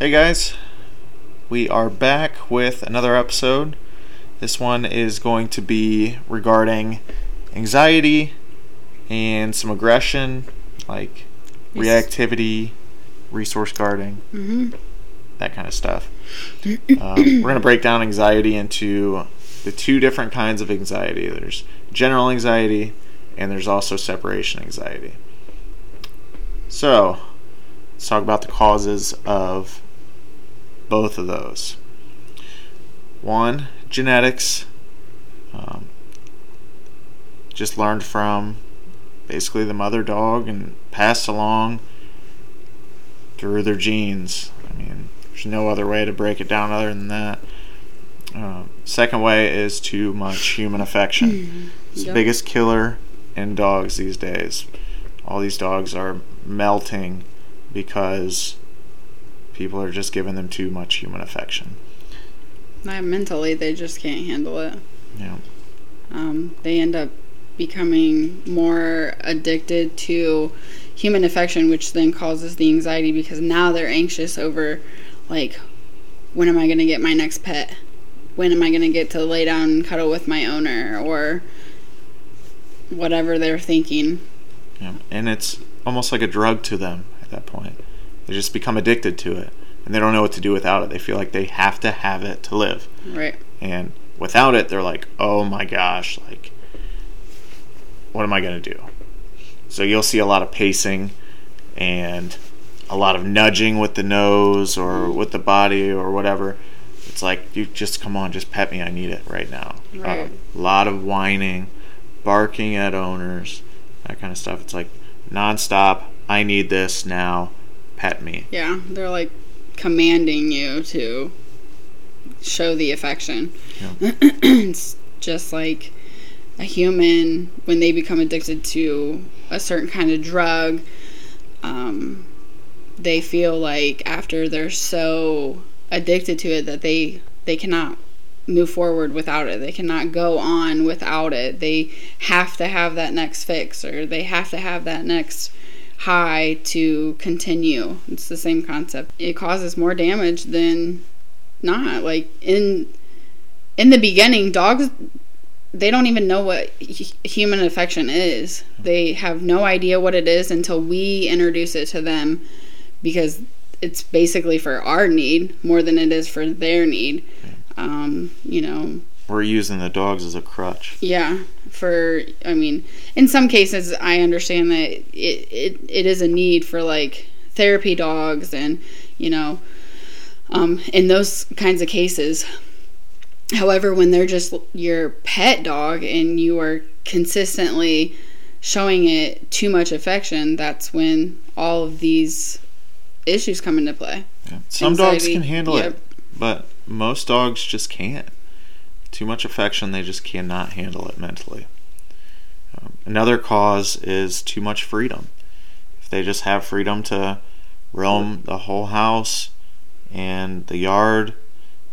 Hey guys, we are back with another episode. This one is going to be regarding anxiety and some aggression, like reactivity, resource guarding, Mm-hmm. that kind of stuff. Um, we're going to break down anxiety into the two different kinds of anxiety there's general anxiety, and there's also separation anxiety. So, let's talk about the causes of both of those. One, genetics. Um, just learned from basically the mother dog and passed along through their genes. I mean, there's no other way to break it down other than that. Uh, second way is too much human affection. It's the biggest killer in dogs these days. All these dogs are melting because people are just giving them too much human affection. Not mentally, they just can't handle it. Yeah. Um, they end up becoming more addicted to human affection, which then causes the anxiety because now they're anxious over, like, when am I going to get my next pet? When am I going to get to lay down and cuddle with my owner? Or whatever they're thinking. Yeah. And it's almost like a drug to them at that point. They just become addicted to it and they don't know what to do without it. They feel like they have to have it to live. Right. And without it, they're like, oh my gosh, like, what am I going to do? So you'll see a lot of pacing and a lot of nudging with the nose or with the body or whatever. It's like, you just come on, just pet me. I need it right now. Uh, right. A lot of whining, barking at owners, that kind of stuff. It's like nonstop. I need this now. Pet me. Yeah, they're like commanding you to show the affection. it's just like a human when they become addicted to a certain kind of drug. Um, they feel like after they're so addicted to it that they they cannot move forward without it. They cannot go on without it. They have to have that next fix or they have to have that next high to continue. It's the same concept. It causes more damage than not. Like in in the beginning, dogs they don't even know what human affection is. They have no idea what it is until we introduce it to them because it's basically for our need more than it is for their need. Um, you know, We're using the dogs as a crutch. yeah, for I mean, in some cases, I understand that it it, it is a need for like therapy dogs, and you know, um, in those kinds of cases. However, when they're just your pet dog and you are consistently showing it too much affection, that's when all of these issues come into play. Yeah. Some dogs can handle yep. it, but most dogs just can't. Too much affection, they just cannot handle it mentally. Um, another cause is too much freedom. If they just have freedom to roam the whole house and the yard,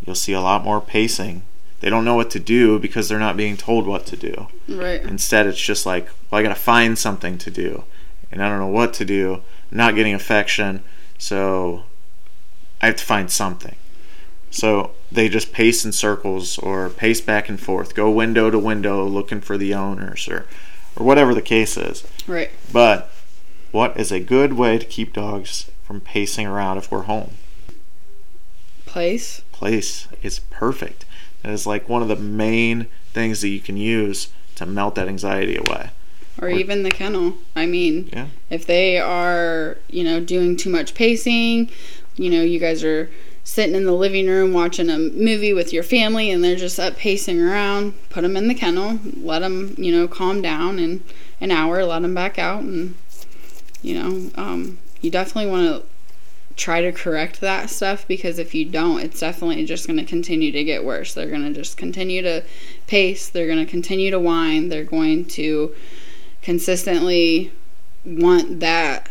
you'll see a lot more pacing. They don't know what to do because they're not being told what to do. Right. Instead, it's just like, well, I gotta find something to do, and I don't know what to do. I'm not getting affection, so I have to find something. So they just pace in circles or pace back and forth, go window to window looking for the owners or, or whatever the case is. Right. But what is a good way to keep dogs from pacing around if we're home? Place. Place is perfect. It is like one of the main things that you can use to melt that anxiety away. or Or- even the kennel. I mean, Yeah. if they are, you know, doing too much pacing, you know, you guys are sitting in the living room watching a movie with your family and they're just up pacing around, put them in the kennel, let them, you know, calm down in an hour, let them back out and you know, um, you definitely want to try to correct that stuff because if you don't, it's definitely just going to continue to get worse. They're going to just continue to pace, they're going to continue to whine, they're going to consistently want that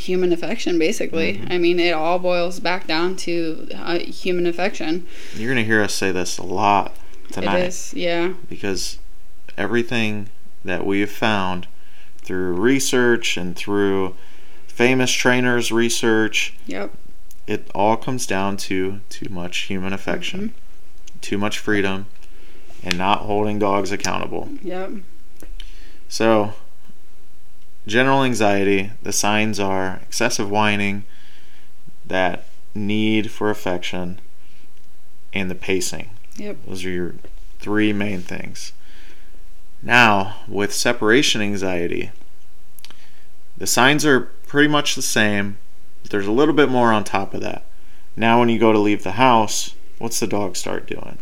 human affection basically i mean it all boils back down to uh, human affection You're going to hear us say this a lot tonight it is yeah because everything that we have found through research and through famous trainers research. Yep. It all comes down to too much human affection, Mm-hmm. too much freedom, and not holding dogs accountable. Yep. So, general anxiety, the signs are excessive whining, that need for affection, and the pacing. Yep. Those are your three main things. Now, with separation anxiety, the signs are pretty much the same. There's a little bit more on top of that. Now, when you go to leave the house, what's the dog start doing?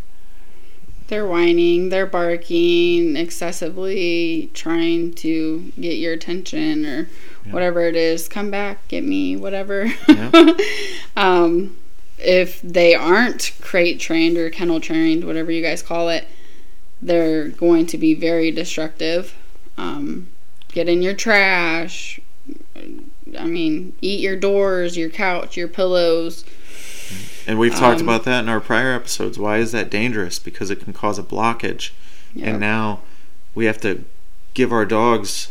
They're whining, they're barking, excessively trying to get your attention or Yeah. whatever it is. Come back, get me, whatever. Yeah. um, if they aren't crate trained or kennel trained, whatever you guys call it, they're going to be very destructive. Um, get in your trash. I mean, eat your doors, your couch, your pillows. And we've talked Um, about that in our prior episodes. Why is that dangerous? Because it can cause a blockage. And now we have to give our dogs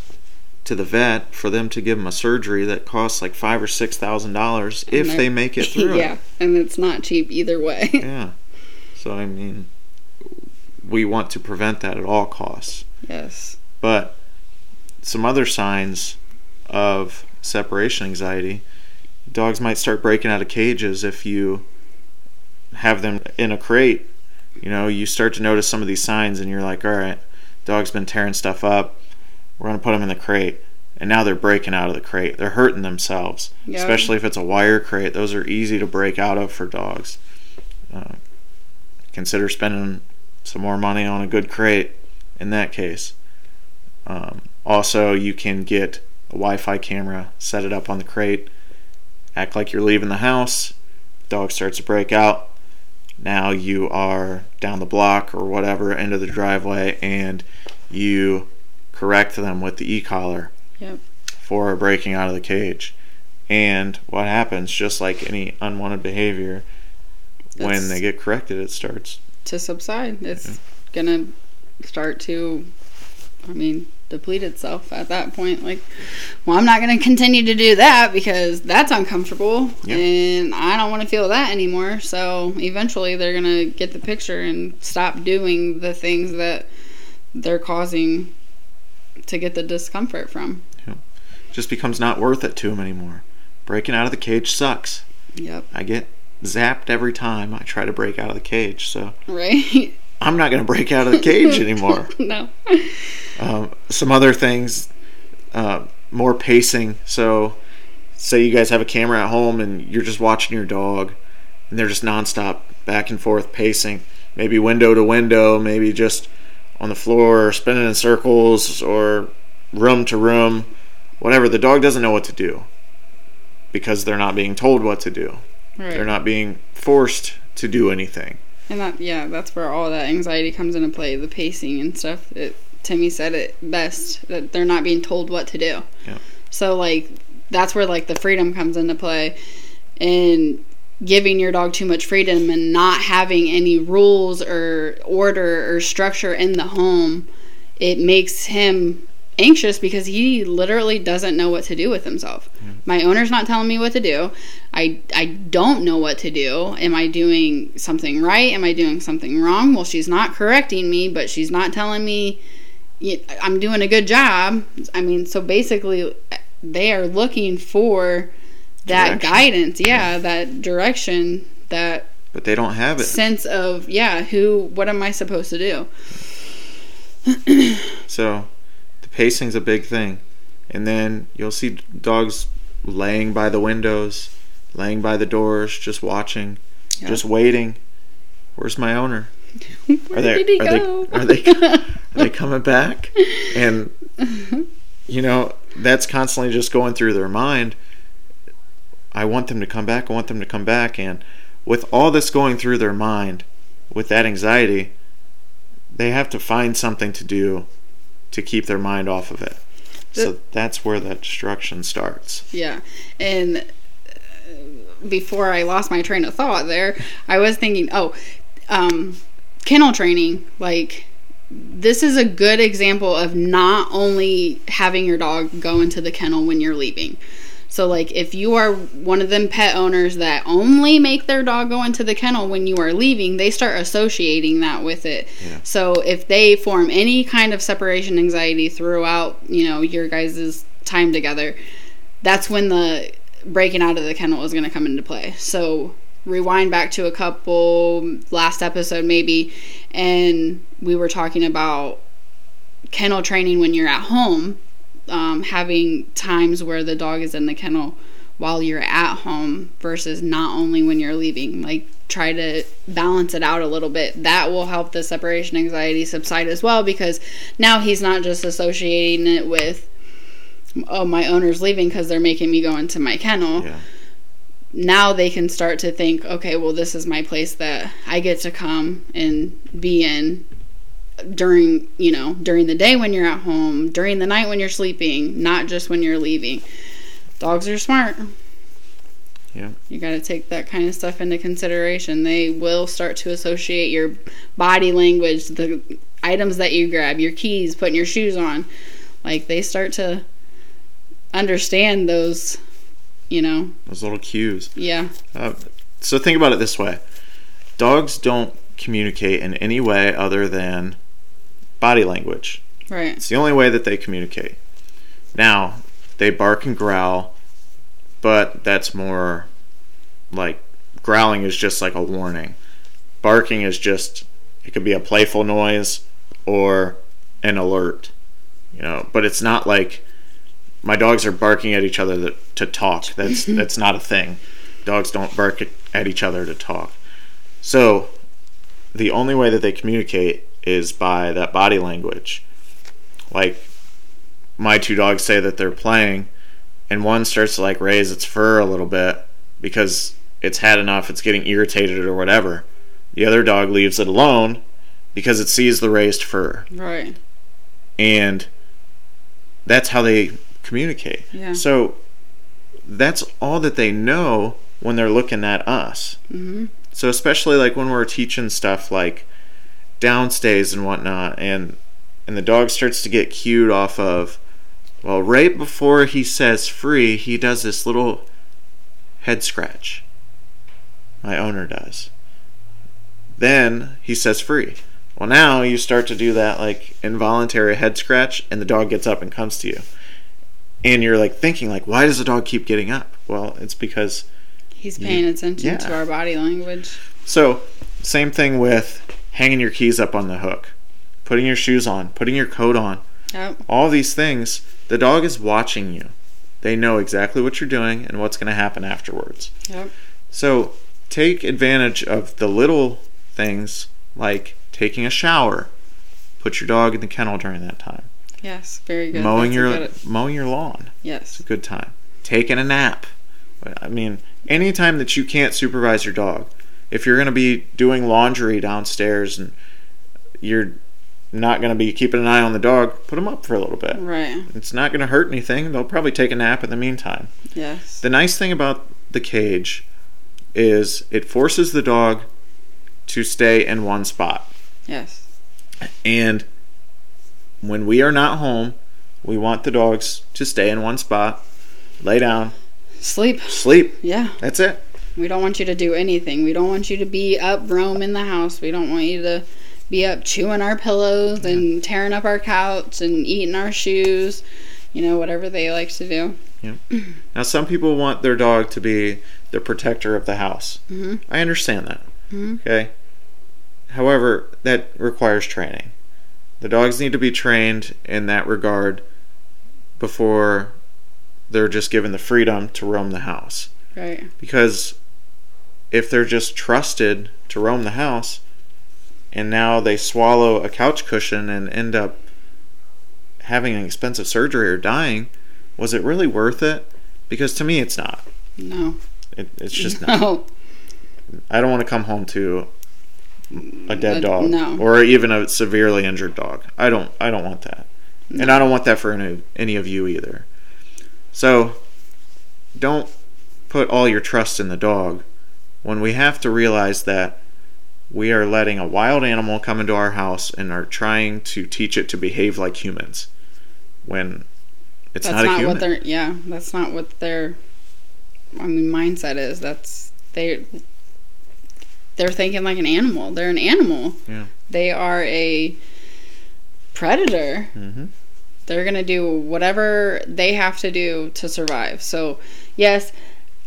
to the vet for them to give them a surgery that costs like five or six thousand dollars if they make it through yeah, it. and it's not cheap either way. Yeah. So I mean, we want to prevent that at all costs. yes. But some other signs of separation anxiety, dogs might start breaking out of cages if you have them in a crate. You know, you start to notice some of these signs and you're like, all right, dog's been tearing stuff up. We're going to put them in the crate. And now they're breaking out of the crate. They're hurting themselves, Yep. especially if it's a wire crate. Those are easy to break out of for dogs. Uh, consider spending some more money on a good crate in that case. Um, also, you can get a Wi Fi camera, set it up on the crate, act like you're leaving the house. Dog starts to break out. Now you are down the block or whatever, into the driveway, and you correct them with the e collar Yep. for breaking out of the cage. And what happens, just like any unwanted behavior, when they get corrected, it starts. to subside. It's gonna start to, I mean, deplete itself at that point. Like, well, I'm not gonna continue to do that because that's uncomfortable, Yeah. and I don't want to feel that anymore. So eventually, they're gonna get the picture and stop doing the things that they're causing to get the discomfort from. just becomes not worth it to them anymore. Breaking out of the cage sucks. Yep. I get zapped every time I try to break out of the cage, so Right. I'm not going to break out of the cage anymore. no. Um, some other things, uh, more pacing. So, say you guys have a camera at home and you're just watching your dog, and they're just nonstop back and forth pacing, maybe window to window, maybe just on the floor, spinning in circles, or room to room, whatever. The dog doesn't know what to do because they're not being told what to do. Right. They're not being forced to do anything. And that yeah, that's where all that anxiety comes into play, the pacing and stuff. It, Timmy said it best that they're not being told what to do. Yeah. So like that's where like the freedom comes into play and giving your dog too much freedom and not having any rules or order or structure in the home, it makes him anxious because he literally doesn't know what to do with himself. My owner's not telling me what to do. I I don't know what to do. Am I doing something right? Am I doing something wrong? Well, she's not correcting me, but she's not telling me I'm doing a good job. I mean, so basically they are looking for that Direction. guidance, yeah, that direction, that But they don't have it. sense of yeah, who what am I supposed to do? So pacing's a big thing. And then you'll see dogs laying by the windows, laying by the doors, just watching, Yeah. just waiting. Where's my owner? Where Are they did he are go? they are they are they coming back? And you know, that's constantly just going through their mind. I want them to come back. I want them to come back and with all this going through their mind, with that anxiety, they have to find something to do to keep their mind off of it. So that's where that destruction starts. Yeah. And uh, before I lost my train of thought there, I was thinking, oh, um, kennel training. Like, this is a good example of not only having your dog go into the kennel when you're leaving. So, like, if you are one of them pet owners that only make their dog go into the kennel when you are leaving, they start associating that with it. Yeah. So, if they form any kind of separation anxiety throughout, you know, your guys' time together, that's when the breaking out of the kennel is going to come into play. So, rewind back to a couple last episode maybe and we were talking about kennel training when you're at home um, having times where the dog is in the kennel while you're at home versus not only when you're leaving. Like try to balance it out a little bit. That will help the separation anxiety subside as well because now he's not just associating it with oh my owner's leaving because they're making me go into my kennel. Yeah. now they can start to think, okay, well, this is my place that I get to come and be in during, you know, during the day when you're at home, during the night when you're sleeping, not just when you're leaving. Dogs are smart. Yeah. You got to take that kind of stuff into consideration. They will start to associate your body language, the items that you grab, your keys, putting your shoes on. Like they start to understand those, you know. Those little cues. Yeah. Uh, so think about it this way: dogs don't communicate in any way other than body language. Right. It's the only way that they communicate. Now, they bark and growl, but that's more like growling is just like a warning. Barking is just it could be a playful noise or an alert. You know, but it's not like my dogs are barking at each other to, to talk. That's that's not a thing. Dogs don't bark at each other to talk. So, the only way that they communicate is by that body language. Like my two dogs say that they're playing and one starts to like raise its fur a little bit because it's had enough, it's getting irritated or whatever. The other dog leaves it alone because it sees the raised fur. Right. And that's how they communicate. Yeah. So that's all that they know when they're looking at us. Mm-hmm. So especially like when we're teaching stuff like downstays and whatnot, and and the dog starts to get cued off of, well, right before he says free, he does this little head scratch. My owner does. Then he says free. Well, now you start to do that like involuntary head scratch, and the dog gets up and comes to you, and you're like thinking like, why does the dog keep getting up? Well, it's because He's paying attention Yeah. to our body language. So, same thing with hanging your keys up on the hook, putting your shoes on, putting your coat on. Yep. All these things, the dog is watching you. They know exactly what you're doing and what's going to happen afterwards. Yep. So, take advantage of the little things like taking a shower. Put your dog in the kennel during that time. Yes. Very good. mowing That's your good- mowing your lawn. yes. It's a good time. Taking a nap. I mean, anytime that you can't supervise your dog, if you're going to be doing laundry downstairs and you're not going to be keeping an eye on the dog, put them up for a little bit. Right. It's not going to hurt anything. They'll probably take a nap in the meantime. Yes. The nice thing about the cage is it forces the dog to stay in one spot. Yes. And when we are not home, we want the dogs to stay in one spot, lay down, Sleep. sleep. Yeah. That's it. We don't want you to do anything. We don't want you to be up roam in the house. We don't want you to be up chewing our pillows and tearing up our couch and eating our shoes. You know, whatever they like to do. Yeah. Now, some people want their dog to be the protector of the house. Mhm. I understand that. Mhm. Okay. However, that requires training. The dogs need to be trained in that regard before they're just given the freedom to roam the house. Right. Because if they're just trusted to roam the house and now they swallow a couch cushion and end up having an expensive surgery or dying, was it really worth it? Because to me, it's not. No. It, it's just not. No. I don't want to come home to a dead Uh, dog no. or even a severely injured dog. I don't. I don't want that, and I don't want that for any any of you either. So, don't put all your trust in the dog when we have to realize that we are letting a wild animal come into our house and are trying to teach it to behave like humans when It's that's not, not, a human. what their yeah. That's not what their I mean mindset is. That's they they're thinking like an animal. They're an animal. Yeah. They are a predator. hmm They're going to do whatever they have to do to survive. So, yes,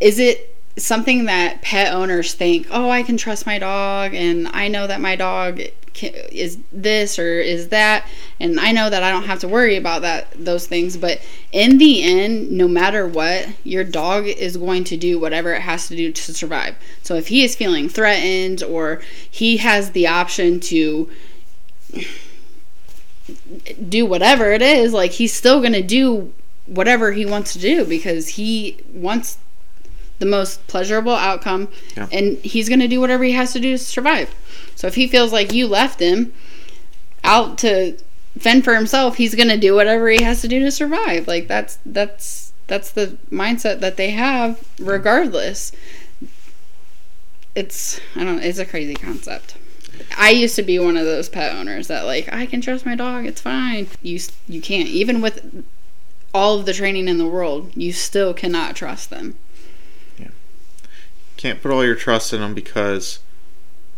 is it something that pet owners think, "Oh, I can trust my dog and I know that my dog is this or is that and I know that I don't have to worry about that those things." But in the end, no matter what, your dog is going to do whatever it has to do to survive. So, if he is feeling threatened or he has the option to do whatever it is, like he's still going to do whatever he wants to do because he wants the most pleasurable outcome Yeah. and he's going to do whatever he has to do to survive. So if he feels like you left him out to fend for himself, he's going to do whatever he has to do to survive. Like that's that's that's the mindset that they have regardless. It's I don't know, it's a crazy concept. I used to be one of those pet owners that like I can trust my dog, it's fine. You you can't even with all of the training in the world, you still cannot trust them. Can't put all your trust in them because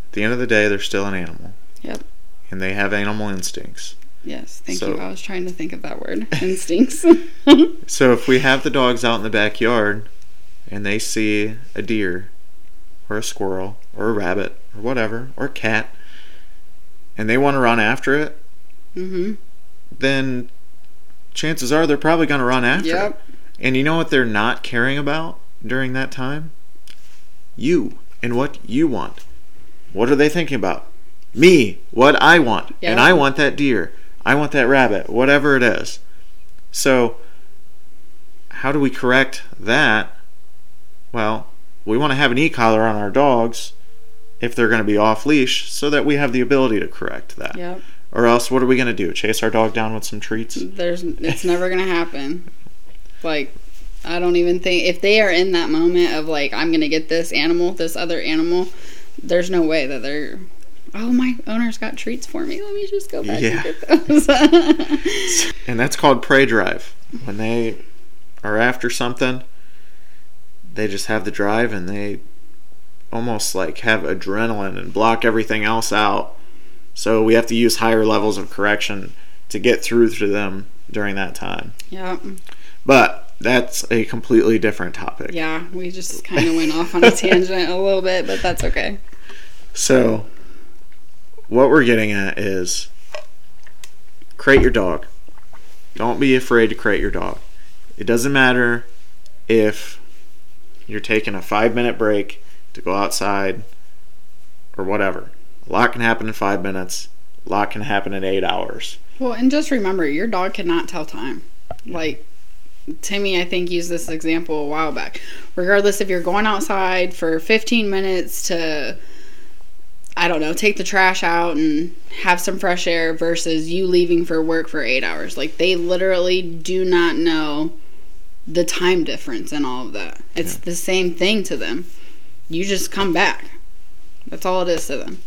at the end of the day, they're still an animal. Yep. And they have animal instincts. Yes, thank So- you. I was trying to think of that word. Instincts. So if we have the dogs out in the backyard and they see a deer or a squirrel or a rabbit or whatever or a cat and they want to run after it, mm-hmm. then chances are they're probably going to run after it. Yep. And you know what they're not caring about during that time? You and what you want. What are they thinking about? Me, what I want. And I want that deer. I want that rabbit, whatever it is. So, how do we correct that? Well, we want to have an e collar on our dogs if they're going to be off leash so that we have the ability to correct that. Yep. Or else, what are we going to do? Chase our dog down with some treats? There's it's never going to happen. Like I don't even think if they are in that moment of like I'm going to get this animal, this other animal, there's no way that they're Oh, my owner's got treats for me. Let me just go back Yeah. and get those. And that's called prey drive. When they are after something, they just have the drive and they almost like have adrenaline and block everything else out. So we have to use higher levels of correction to get through to them during that time. yeah. But that's a completely different topic. Yeah, we just kind of went off on a tangent a little bit, but that's okay. So, what we're getting at is crate your dog. Don't be afraid to crate your dog. It doesn't matter if you're taking a five minute break to go outside or whatever. A lot can happen in five minutes, a lot can happen in eight hours. Well, and just remember, your dog cannot tell time. Like Timmy, I think used this example a while back. Regardless if you're going outside for 15 minutes to, I don't know, take the trash out and have some fresh air versus you leaving for work for eight hours. Like they literally do not know the time difference and all of that. It's the same thing to them. You just come back. That's all it is to them.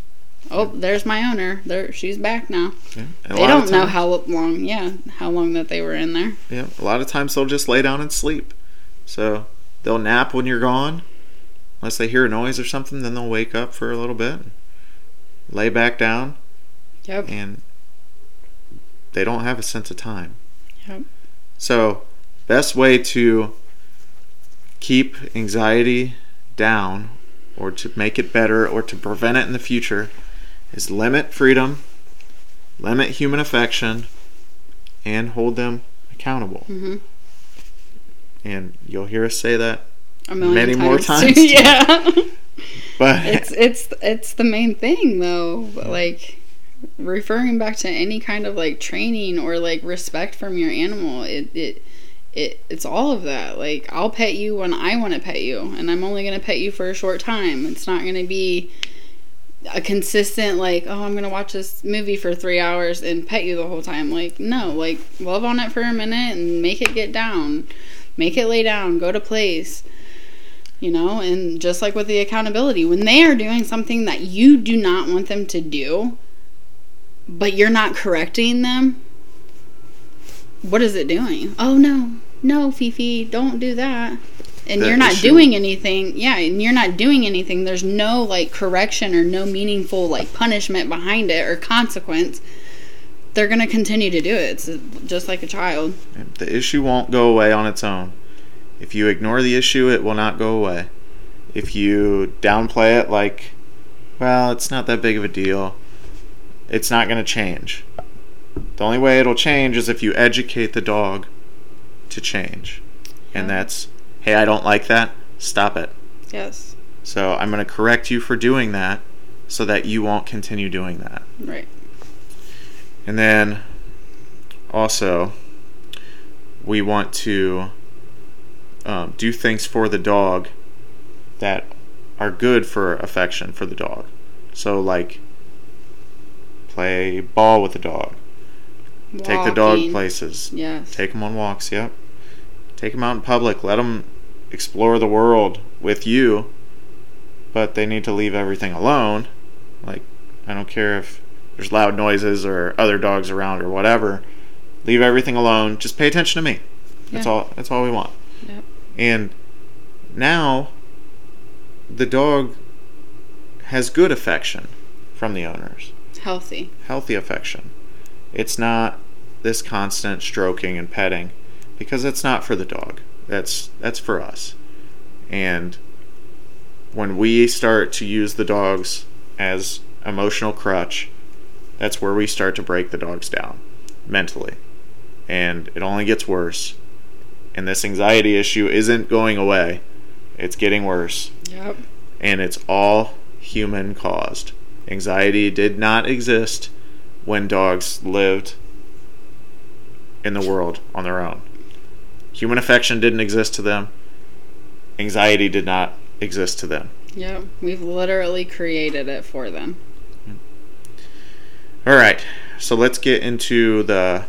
Oh, there's my owner. There, she's back now. Yeah. They don't know how long, yeah, how long that they were in there. Yeah, a lot of times they'll just lay down and sleep. So they'll nap when you're gone. Unless they hear a noise or something, then they'll wake up for a little bit, lay back down, Yep. and they don't have a sense of time. Yep. So, best way to keep anxiety down or to make it better or to prevent it in the future is limit freedom, limit human affection, and hold them accountable. hmm And you'll hear us say that, A million Many more times. yeah. but it's it's it's the main thing though. Like referring back to any kind of like training or like respect from your animal, it it it it's all of that. Like I'll pet you when I want to pet you, and I'm only gonna pet you for a short time. It's not gonna be a consistent like oh i'm gonna watch this movie for three hours and pet you the whole time. Like no like love on it for a minute and make it get down. Make it lay down. Go to place. You know and just like with the accountability when they are doing something that you do not want them to do but you're not correcting them what is it doing? Oh no. No, Fifi, don't do that. And you're not issue- doing anything. Yeah, and you're not doing anything. There's no like correction or no meaningful like punishment behind it or consequence. They're going to continue to do it. It's just like a child. The issue won't go away on its own. If you ignore the issue, it will not go away. If you downplay it like, well, it's not that big of a deal, it's not going to change. The only way it'll change is if you educate the dog to change. And that's, hey, I don't like that, stop it. Yes. So I'm going to correct you for doing that so that you won't continue doing that. Right. And then also, we want to um, do things for the dog that are good for affection for the dog. So, like, play ball with the dog, take the dog places, Yes. take him on walks, yep. Take him out in public, let him explore the world with you, but they need to leave everything alone. Like, I don't care if there's loud noises or other dogs around or whatever. Leave everything alone. Just pay attention to me. That's Yeah. all that's all we want. Yep. And now the dog has good affection from the owners Healthy. healthy affection. It's not this constant stroking and petting because it's not for the dog. That's that's for us. And when we start to use the dogs as emotional crutch, that's where we start to break the dogs down mentally. And it only gets worse. And this anxiety issue isn't going away. It's getting worse Yep. and it's all human caused. Anxiety did not exist when dogs lived in the world on their own. Human affection didn't exist to them. Anxiety did not exist to them. Yep. We've literally created it for them. All right, so let's get into the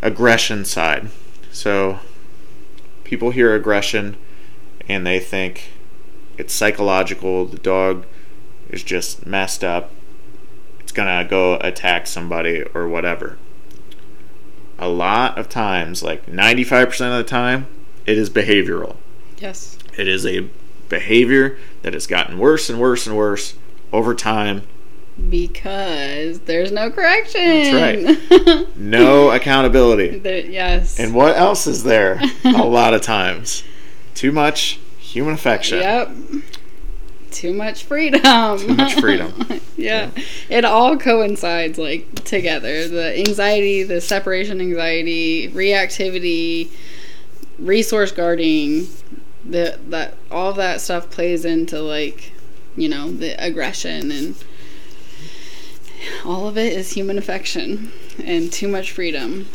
aggression side. So, people hear aggression and they think it's psychological. The dog is just messed up. It's gonna go attack somebody or whatever. A lot of times, like 95% of the time, it is behavioral. Yes. It is a behavior that has gotten worse and worse and worse over time Because there's no correction. That's right. no accountability. There- yes. And what else is there? a lot of times, too much human affection. Yep. Too much freedom. Too much freedom. yeah. It all coincides like together. The anxiety, the separation anxiety, reactivity, resource guarding, the that all that stuff plays into like, you know, the aggression and all of it is human affection and too much freedom.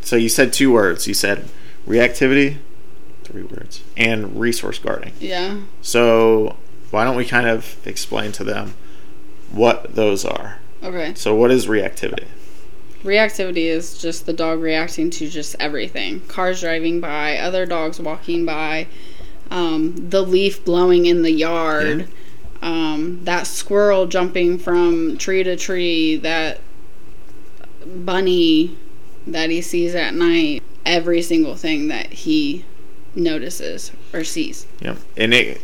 So you said two words. You said reactivity, three words, and resource guarding. Yeah. So why don't we kind of explain to them what those are? Okay. So what is reactivity? Reactivity is just the dog reacting to just everything. Cars driving by, other dogs walking by, um, the leaf blowing in the yard, um, that squirrel jumping from tree to tree, that bunny that he sees at night. Every single thing that he notices or sees. Yep. And it,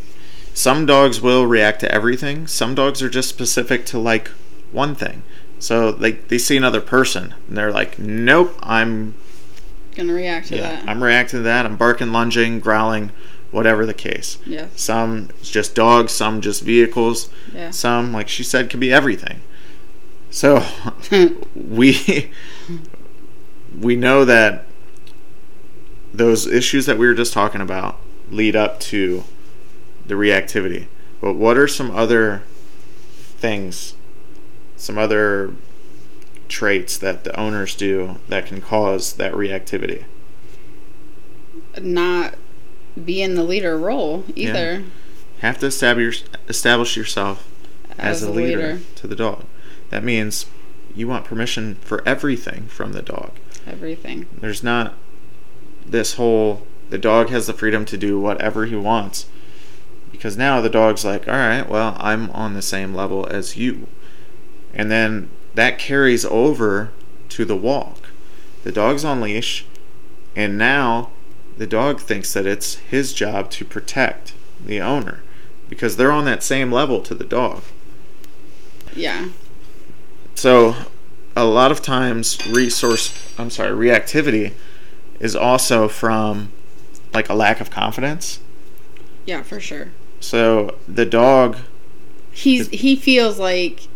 some dogs will react to everything. Some dogs are just specific to like one thing. So like they see another person and they're like, "Nope, I'm Gonna react to yeah, that. I'm reacting to that. I'm barking, lunging, growling, whatever the case." yes. Some it's just dogs, some just vehicles. Yeah. Some, like she said, could be everything. So we we know that those issues that we were just talking about lead up to the reactivity. But what are some other things, some other traits that the owners do that can cause that reactivity? Not be in the leader role either. have to establish establish yourself as, As a a leader, leader. to the dog. That means you want permission for everything from the dog. Everything. There's not this whole the dog has the freedom to do whatever he wants because now the dog's like, "All right, well, I'm on the same level as you." And then that carries over to the walk. The dog's on leash And now the dog thinks that it's his job to protect the owner because they're on that same level to the dog. Yeah. So a lot of times resource I'm sorry, reactivity is also from like a lack of confidence. Yeah, for sure. So the dog He's he feels like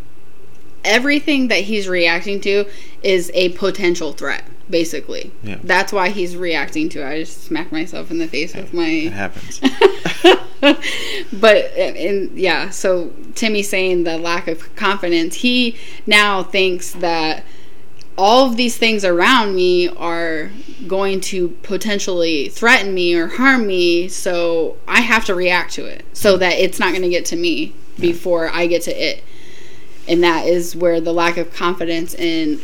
everything that he's reacting to is a potential threat, basically. Yeah. That's why he's reacting to it. I just smacked myself in the face with my it happens. but and, and yeah, so Timmy saying the lack of confidence, he now thinks that all of these things around me are going to potentially threaten me or harm me, so I have to react to it so mm-hmm. that it's not going to get to me before I get to it. And that is where the lack of confidence in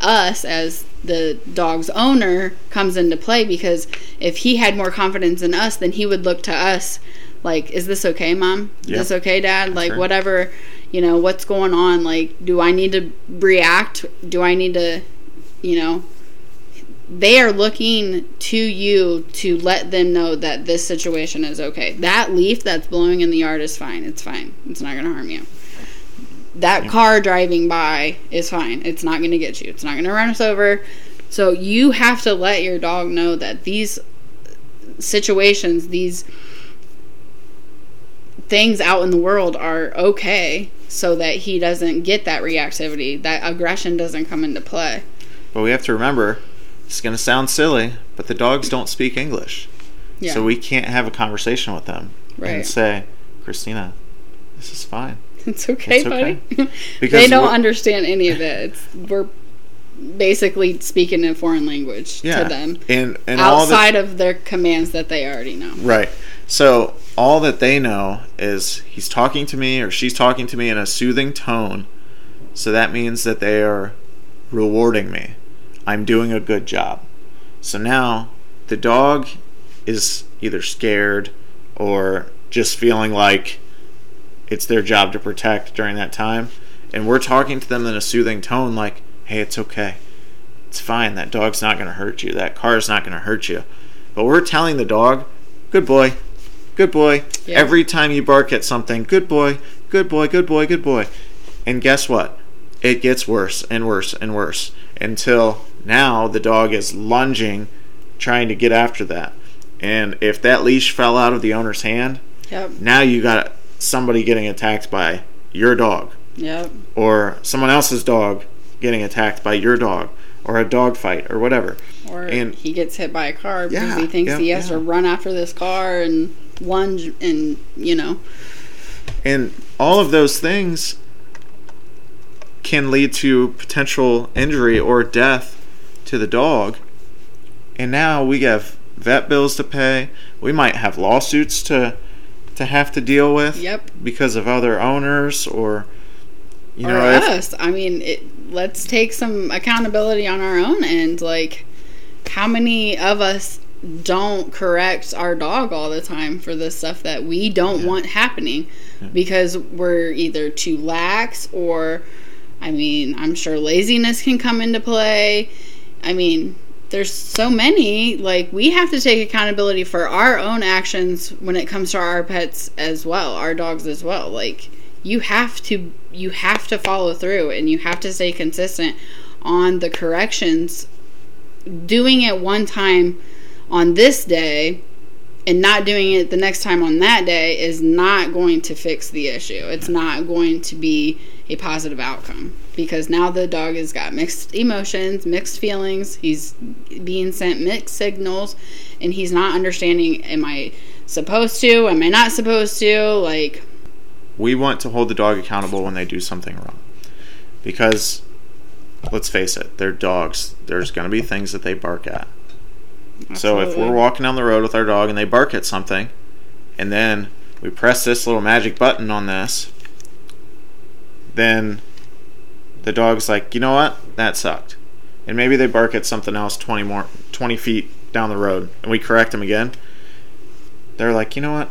us as the dog's owner comes into play because if he had more confidence in us, then he would look to us like, is this okay, mom? Is this okay, dad? like, whatever, you know, what's going on? Like, do I need to react? Do I need to, you know, they are looking to you to let them know that this situation is okay. That leaf that's blowing in the yard is fine. It's fine. It's not going to harm you. That car driving by is fine. It's not going to get you. It's not going to run us over. So you have to let your dog know that these situations, these things out in the world are okay so that he doesn't get that reactivity, that aggression doesn't come into play. But we have to remember, it's going to sound silly, but the dogs don't speak English. Yeah. So we can't have a conversation with them Right. and say, Christina, this is fine. It's okay, It's okay. buddy. Because they don't understand any of it. It's, we're basically speaking a foreign language Yeah. to them And, and all the, outside of their commands that they already know. Right. So all that they know is he's talking to me or she's talking to me in a soothing tone. So that means that they are rewarding me. I'm doing a good job. So now the dog is either scared or just feeling like it's their job to protect during that time. And we're talking to them in a soothing tone like, hey, it's okay. It's fine. That dog's not going to hurt you. That car's not going to hurt you. But we're telling the dog, good boy, good boy. Yeah. Every time you bark at something, good boy, good boy, good boy, good boy. And guess what? It gets worse and worse and worse until now the dog is lunging, trying to get after that. And if that leash fell out of the owner's hand, Yep. now you got somebody getting attacked by your dog Yep. or someone else's dog getting attacked by your dog or a dog fight or whatever. Or And- he gets hit by a car because he thinks yeah, he has yeah. to run after this car and lunge and you know. And all of those things can lead to potential injury or death to the dog. And now we have vet bills to pay. We might have lawsuits to to have to deal with Yep. because of other owners or you or know if- us. I mean, it, let's take some accountability on our own end. Like, how many of us don't correct our dog all the time for the stuff that we don't Yeah. want happening because we're either too lax or, I mean, I'm sure laziness can come into play. I mean, there's so many like we have to take accountability for our own actions when it comes to our pets as well our dogs as well like you have to you have to follow through and you have to stay consistent on the corrections doing it one time on this day and not doing it the next time on that day is not going to fix the issue it's not going to be a positive outcome because now the dog has got mixed emotions, mixed feelings. He's being sent mixed signals, and he's not understanding am I supposed to? Am I not supposed to? Like, we want to hold the dog accountable when they do something wrong. Because let's face it, they're dogs. There's going to be things that they bark at. So if we're walking down the road with our dog and they bark at something, and then we press this little magic button on this, then the dog's like, you know what, that sucked, and maybe they bark at something else twenty more, twenty feet down the road, and we correct them again. They're like, you know what,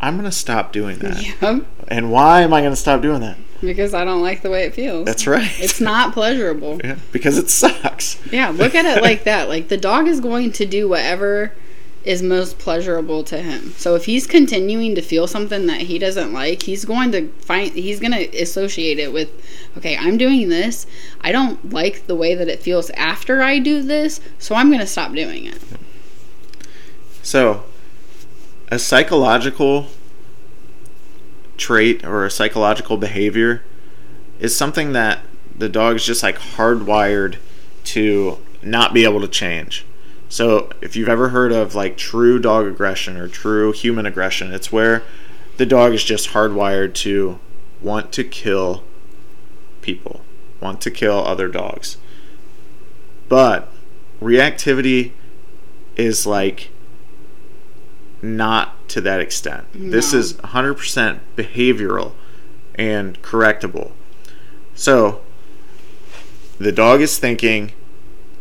I'm gonna stop doing that. Yep. And why am I gonna stop doing that? Because I don't like the way it feels. That's right. It's not pleasurable. Yeah, because it sucks. Yeah, look at it like that. Like the dog is going to do whatever is most pleasurable to him. So if he's continuing to feel something that he doesn't like, he's going to find he's going to associate it with okay, I'm doing this. I don't like the way that it feels after I do this, so I'm going to stop doing it. So, a psychological trait or a psychological behavior is something that the dog is just like hardwired to not be able to change. So, if you've ever heard of like true dog aggression or true human aggression, it's where the dog is just hardwired to want to kill people, want to kill other dogs. But reactivity is like not to that extent. This is 100% behavioral and correctable. So, the dog is thinking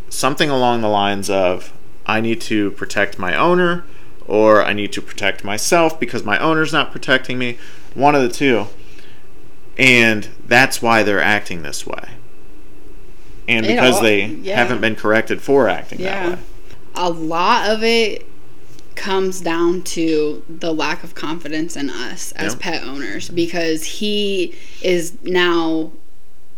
something along the lines of I need to protect my owner or I need to protect myself because my owner's not protecting me. One of the two. And that's why they're acting this way. And because all- they yeah. haven't been corrected for acting Yeah. that way. A lot of it comes down to the lack of confidence in us as pet owners because he is now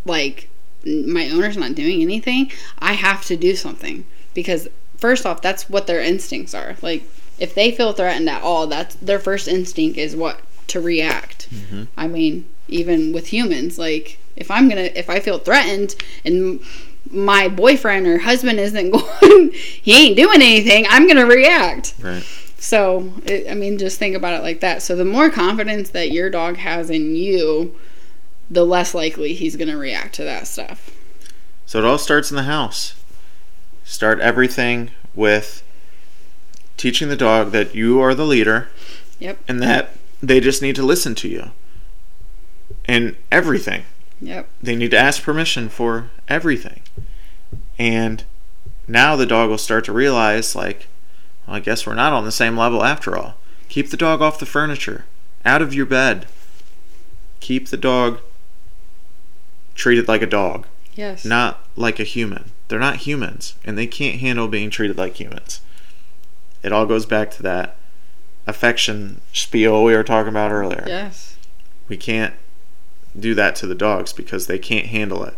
like my owner's not doing anything. I have to do something because first off that's what their instincts are. Like if they feel threatened at all that's their first instinct is what to react. Mm-hmm. I mean even with humans like if i'm gonna if i feel threatened and my boyfriend or husband isn't going he ain't doing anything i'm gonna react Right. so, it, I mean, just think about it like that. So, the more confidence that your dog has in you, the less likely he's going to react to that stuff. So it all starts in the house. Start everything with teaching the dog that you are the leader Yep. and that they just need to listen to you. And everything. Yep. They need to ask permission for everything. And now the dog will start to realize, like, well, I guess we're not on the same level after all. Keep the dog off the furniture, out of your bed. Keep the dog treated like a dog Yes. not like a human. They're not humans, and they can't handle being treated like humans. It all goes back to that affection spiel we were talking about earlier. Yes. We can't do that to the dogs because they can't handle it,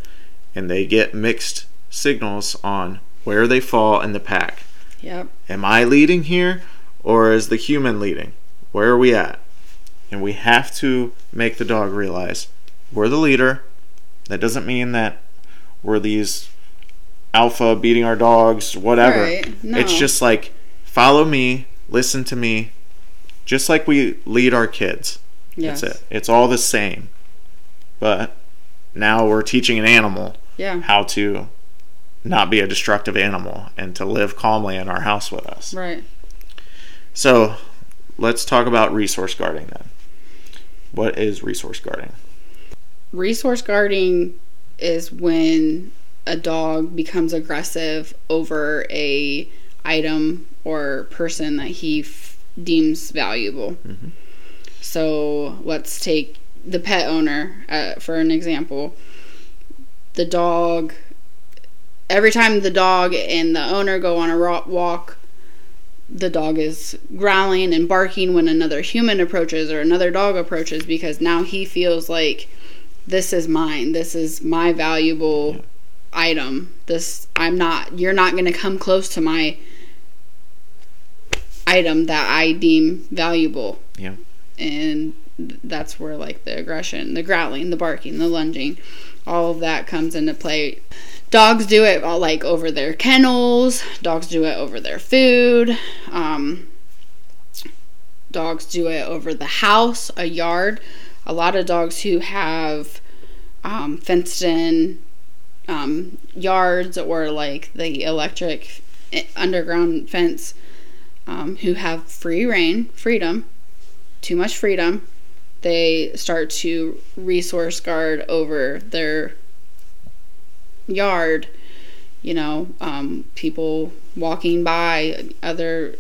and they get mixed signals on where they fall in the pack. Yep. Am I leading here, or is the human leading? Where are we at? And we have to make the dog realize we're the leader. That doesn't mean that we're these alpha beating our dogs, whatever. Right. No. It's just like follow me, listen to me, just like we lead our kids. Yes. That's it. It's all the same. But now we're teaching an animal Yeah. how to not be a destructive animal and to live calmly in our house with us. Right. So, let's talk about resource guarding then. What is resource guarding? Resource guarding is when a dog becomes aggressive over a item or person that he f- deems valuable. Mhm. So let's take the pet owner uh, for an example. The dog. Every time the dog and the owner go on a walk, the dog is growling and barking when another human approaches or another dog approaches because now he feels like this is mine. This is my valuable Yeah. item. This I'm not you're not going to come close to my item that I deem valuable. Yeah. And that's where like the aggression, the growling, the barking, the lunging, all of that comes into play. Dogs do it all like over their kennels. Dogs do it over their food. Um, dogs do it over the house, a yard. A lot of dogs who have um, fenced in um, yards or like the electric eh, underground fence um, who have free reign, freedom, too much freedom, they start to resource guard over their yard. You know, um, people walking by, other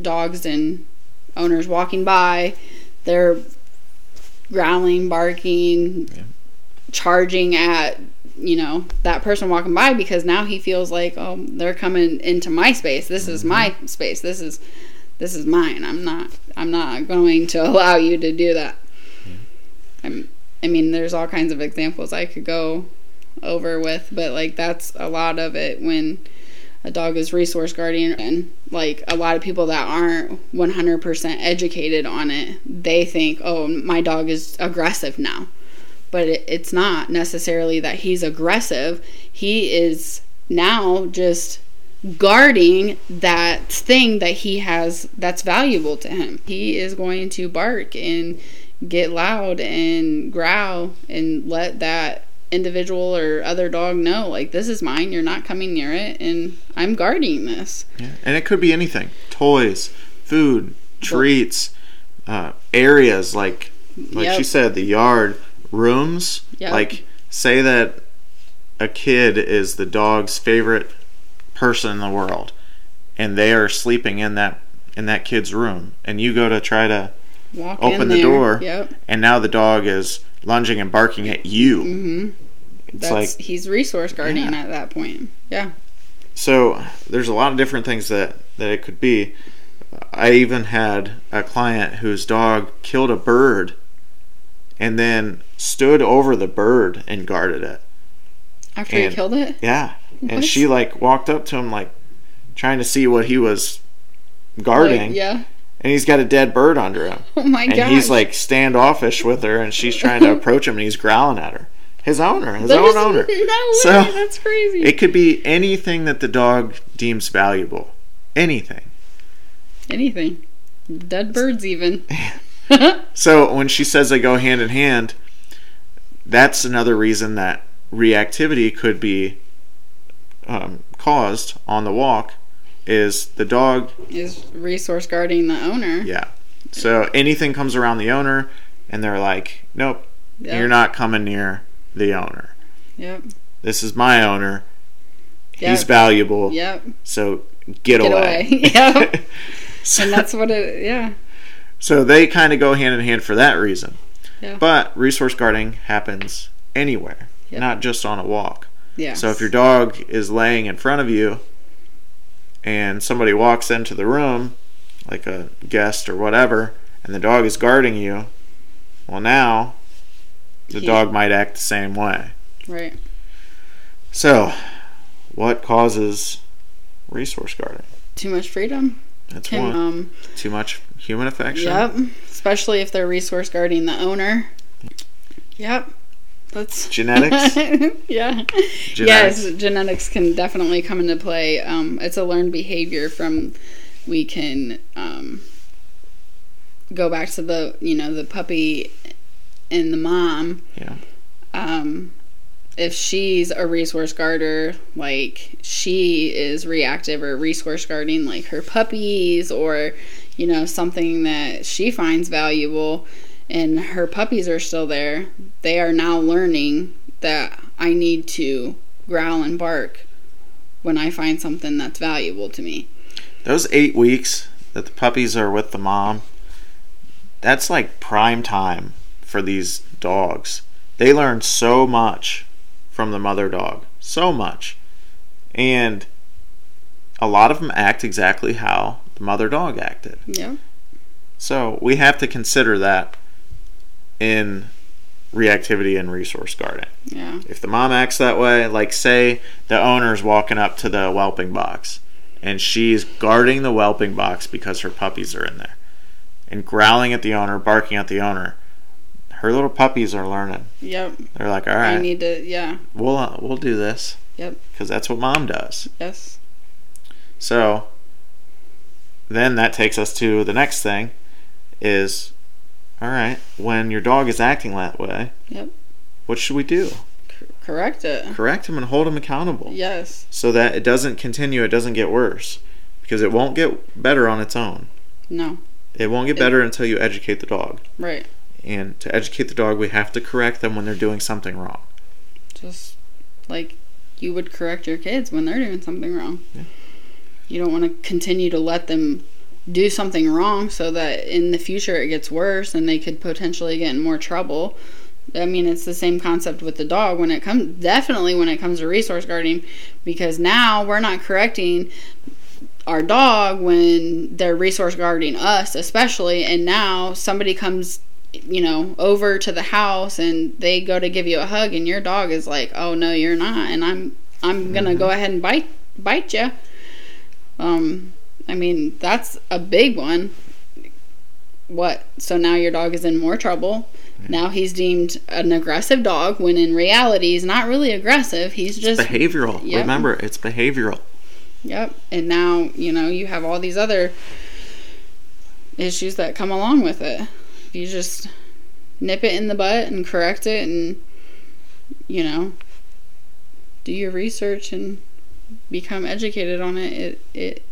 dogs and owners walking by, they're growling, barking, Yeah. charging at you know that person walking by because now he feels like oh they're coming into my space this is my space this is this is mine i'm not i'm not going to allow you to do that I'm, i mean there's all kinds of examples i could go over with but like that's a lot of it when a dog is resource guardian and like a lot of people that aren't 100% educated on it they think oh my dog is aggressive now but it, it's not necessarily that he's aggressive. He is now just guarding that thing that he has that's valuable to him. He is going to bark and get loud and growl and let that individual or other dog know like this is mine you're not coming near it and i'm guarding this yeah. and it could be anything toys food treats uh, areas like like yep. she said the yard rooms. Yep. Like, say that a kid is the dog's favorite person in the world, and they are sleeping in that in that kid's room, and you go to try to Walk open the door, yep. and now the dog is lunging and barking at you. Mm-hmm. It's That's, like he's resource guarding yeah. at that point. Yeah. So there's a lot of different things that that it could be. I even had a client whose dog killed a bird and then stood over the bird and guarded it. After and, he killed it? Yeah. What? And she like walked up to him like trying to see what he was guarding. Like, yeah. And he's got a dead bird under him. Oh my god. And he's like standoffish with her and she's trying to approach him and he's growling at her. His owner, his There's own owner. No so way, that's crazy. It could be anything that the dog deems valuable. Anything. Anything. Dead birds even. so when she says they go hand in hand, that's another reason that reactivity could be um, caused on the walk is the dog is resource guarding the owner. Yeah. So anything comes around the owner and they're like, "Nope, yep. you're not coming near the owner." Yep. This is my owner. Yep. He's valuable. Yep. So get, get away. away. Yep. so, and that's what it yeah. So they kind of go hand in hand for that reason. Yeah. But resource guarding happens anywhere, yep. not just on a walk. Yeah. So if your dog is laying in front of you and somebody walks into the room, like a guest or whatever, and the dog is guarding you, well, now the he, dog might act the same way. Right. So, what causes resource guarding? Too much freedom. That's Can, one. Um, Too much human affection. Yep. Especially if they're resource guarding the owner. Yep. That's genetics. yeah. Genetics. Yes, genetics can definitely come into play. Um, it's a learned behavior from we can um, go back to the you know the puppy and the mom. Yeah. Um, if she's a resource guarder, like she is reactive or resource guarding like her puppies or, you know, something that she finds valuable and her puppies are still there, they are now learning that I need to growl and bark when I find something that's valuable to me. Those eight weeks that the puppies are with the mom, that's like prime time for these dogs. They learn so much from the mother dog. So much. And a lot of them act exactly how the mother dog acted. Yeah. So we have to consider that in reactivity and resource guarding. Yeah. If the mom acts that way, like say the owner's walking up to the whelping box and she's guarding the whelping box because her puppies are in there and growling at the owner, barking at the owner her little puppies are learning. Yep. They're like, all right, I need to, yeah. We'll uh, we'll do this. Yep. Because that's what mom does. Yes. So then that takes us to the next thing, is, all right, when your dog is acting that way. Yep. What should we do? correct it. Correct him and hold him accountable. Yes. So that it doesn't continue, it doesn't get worse, because it won't get better on its own. No. It won't get better it, until you educate the dog. Right. And to educate the dog, we have to correct them when they're doing something wrong. Just like you would correct your kids when they're doing something wrong. Yeah. You don't want to continue to let them do something wrong so that in the future it gets worse and they could potentially get in more trouble. I mean, it's the same concept with the dog when it comes, definitely when it comes to resource guarding, because now we're not correcting our dog when they're resource guarding us, especially, and now somebody comes, you know, over to the house and they go to give you a hug, and your dog is like, "Oh no, you're not," and I'm I'm gonna mm-hmm. go ahead and bite bite you. Um, I mean, that's a big one. What? So now your dog is in more trouble. Now he's deemed an aggressive dog when in reality he's not really aggressive. He's just behavioral. Yep. Remember, it's behavioral. Yep. And now, you know, you have all these other issues that come along with it. You just nip it in the butt and correct it and you know, do your research and become educated on it, it it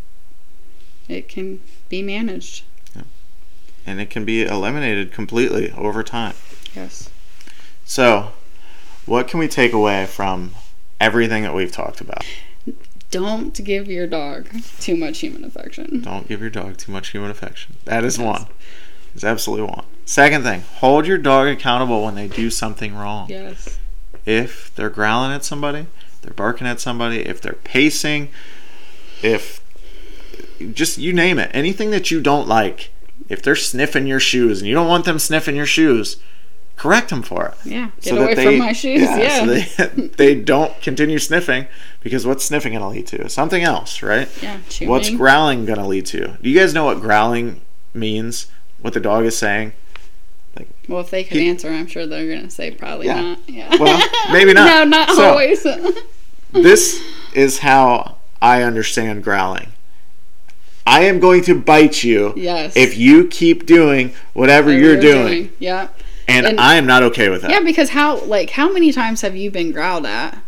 it can be managed. Yeah. And it can be eliminated completely over time. Yes. So, what can we take away from everything that we've talked about? Don't give your dog too much human affection. Don't give your dog too much human affection. That is yes. one. It's absolutely one. Second thing, hold your dog accountable when they do something wrong. Yes. If they're growling at somebody, they're barking at somebody, if they're pacing, if just you name it, anything that you don't like, if they're sniffing your shoes and you don't want them sniffing your shoes, correct them for it. Yeah, get so away they, from my shoes. Yeah, yeah. So they, they don't continue sniffing because what's sniffing going to lead to? Something else, right? Yeah. Chewing. What's growling going to lead to? Do you guys know what growling means? What the dog is saying? Like, well, if they can he, answer, I'm sure they're going to say probably yeah. not. Yeah. Well, maybe not. no, not so, always. this is how I understand growling. I am going to bite you yes. if you keep doing whatever, whatever you're, you're doing. doing. Yeah. And, and, I am not okay with that. Yeah, because how like how many times have you been growled at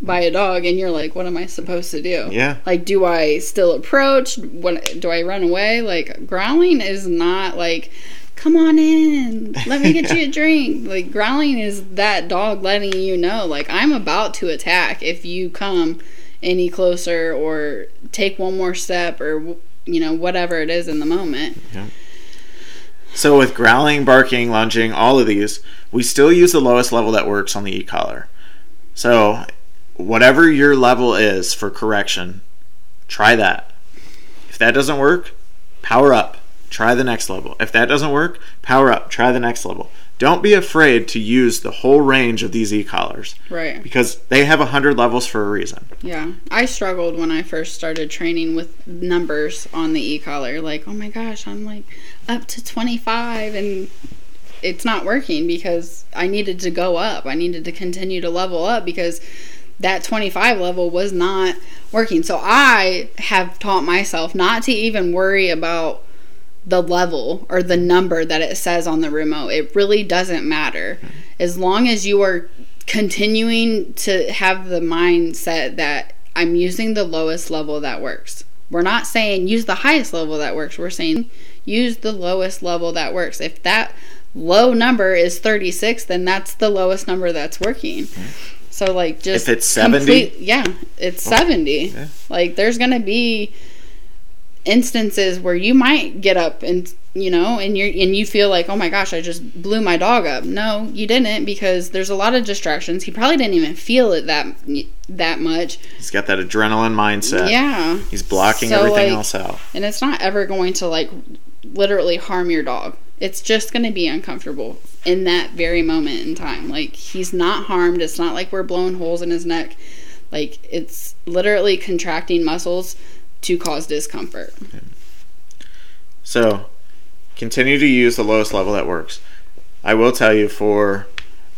by a dog and you're like, what am I supposed to do? Yeah. Like, do I still approach? What do I run away? Like growling is not like come on in, let me get you a drink. Like growling is that dog letting you know, like I'm about to attack if you come any closer or take one more step or you know whatever it is in the moment. Yeah. So with growling, barking, lunging, all of these, we still use the lowest level that works on the e-collar. So whatever your level is for correction, try that. If that doesn't work, power up. Try the next level. If that doesn't work, power up. Try the next level. Don't be afraid to use the whole range of these e-collars. Right. Because they have 100 levels for a reason. Yeah. I struggled when I first started training with numbers on the e-collar. Like, oh my gosh, I'm like up to 25 and it's not working because I needed to go up. I needed to continue to level up because that 25 level was not working. So I have taught myself not to even worry about the level or the number that it says on the remote. It really doesn't matter. As long as you are continuing to have the mindset that I'm using the lowest level that works. We're not saying use the highest level that works. We're saying use the lowest level that works. If that low number is 36, then that's the lowest number that's working. So like just if it's 70, complete, yeah, it's 70. Yeah. Like there's going to be instances where you might get up and you know and you and you feel like oh my gosh i just blew my dog up. No you didn't because there's a lot of distractions. He probably didn't even feel it that that much. He's got that adrenaline mindset. Yeah. He's blocking so, everything like, else out. and it's not ever going to like literally harm your dog. It's just going to be uncomfortable in that very moment in time. Like he's not harmed. It's not like we're blowing holes in his neck. Like it's literally contracting muscles to cause discomfort. So, continue to use the lowest level that works. I will tell you for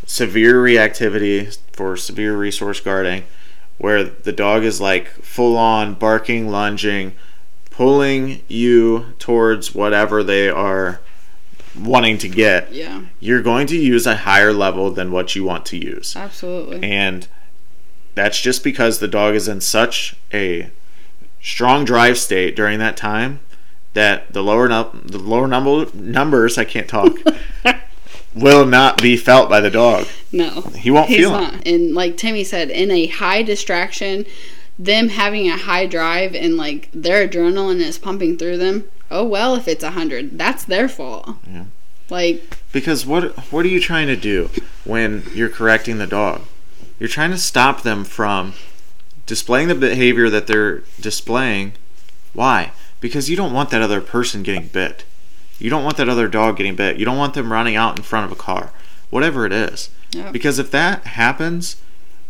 severe reactivity, for severe resource guarding, where the dog is like full on barking, lunging, pulling you towards whatever they are wanting to get, yeah. you're going to use a higher level than what you want to use. Absolutely. And that's just because the dog is in such a strong drive state during that time that the lower num- the lower number numbers I can't talk will not be felt by the dog. No, he won't feel not. It. And like Timmy said, in a high distraction, them having a high drive and like their adrenaline is pumping through them. Oh well, if it's a hundred, that's their fault. Yeah. Like Because what what are you trying to do when you're correcting the dog? You're trying to stop them from displaying the behavior that they're displaying. Why? Because you don't want that other person getting bit. You don't want that other dog getting bit. You don't want them running out in front of a car. Whatever it is. Yeah. Because if that happens,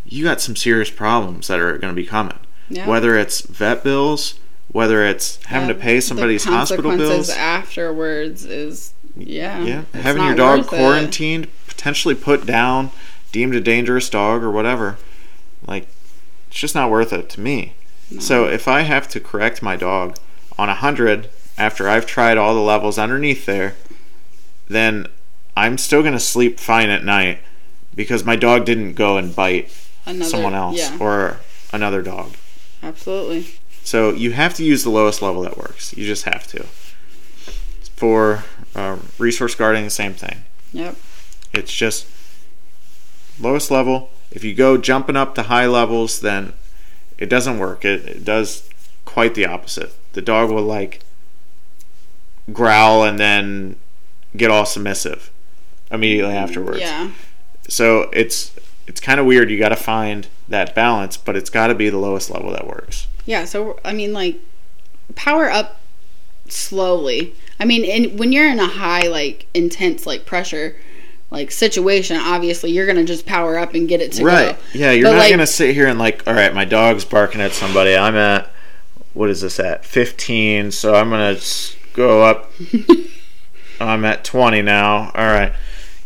you got some serious problems that are going to be coming. Yeah. Whether it's vet bills, whether it's having to pay somebody's hospital bills, afterwards is yeah. yeah, having your dog worth it. quarantined, potentially put down, deemed a dangerous dog or whatever. Like, it's just not worth it to me. So if I have to correct my dog on a hundred after I've tried all the levels underneath there, then I'm still gonna sleep fine at night because my dog didn't go and bite Another, someone else Yeah, or another dog. absolutely. So you have to use the lowest level that works. You just have to. For uh, resource guarding, the same thing. Yep. It's just lowest level. If you go jumping up to high levels, then it doesn't work. It, it does quite the opposite. The dog will like growl and then get all submissive immediately mm, afterwards. Yeah. So it's it's kind of weird. You got to find that balance, but it's got to be the lowest level that works. Yeah, so I mean, like, power up slowly. I mean, in, when you're in a high, like, intense, like, pressure, like, situation, obviously you're gonna just power up and get it to right. go. Yeah, you're But, not like- gonna sit here and like, all right, my dog's barking at somebody. I'm at what is this at? 15. So I'm gonna go up. I'm at 20 now. All right.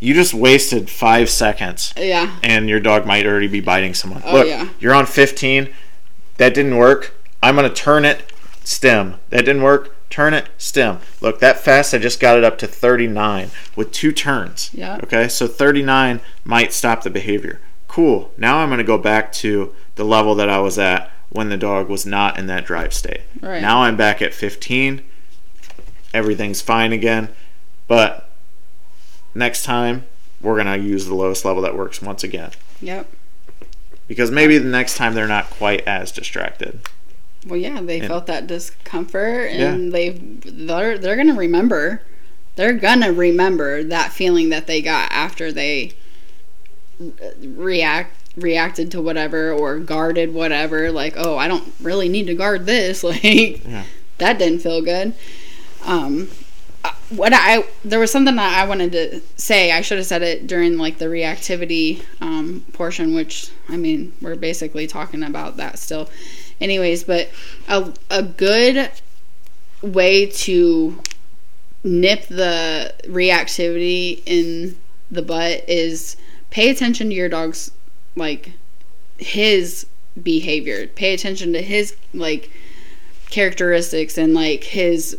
You just wasted five seconds, Yeah. and your dog might already be biting someone. Oh, Look, yeah. you're on 15. That didn't work. I'm gonna turn it stem. That didn't work. Turn it stem. Look, that fast. I just got it up to 39 with two turns. Yeah. Okay, so 39 might stop the behavior. Cool. Now I'm going to go back to the level that I was at when the dog was not in that drive state. Right. Now I'm back at 15. Everything's fine again. But next time, we're going to use the lowest level that works once again. Yep. Because maybe the next time they're not quite as distracted. Well, yeah, they And- felt that discomfort, Yeah. and they they're they're gonna remember. They're gonna remember that feeling that they got after they react reacted to whatever or guarded whatever. Like, oh, I don't really need to guard this. Like, Yeah. that didn't feel good. Um, uh, what I there was something that I wanted to say. I should have said it during like the reactivity um, portion, which I mean we're basically talking about that still. Anyways, but a a good way to nip the reactivity in the butt is pay attention to your dog's like his behavior. Pay attention to his like characteristics and like his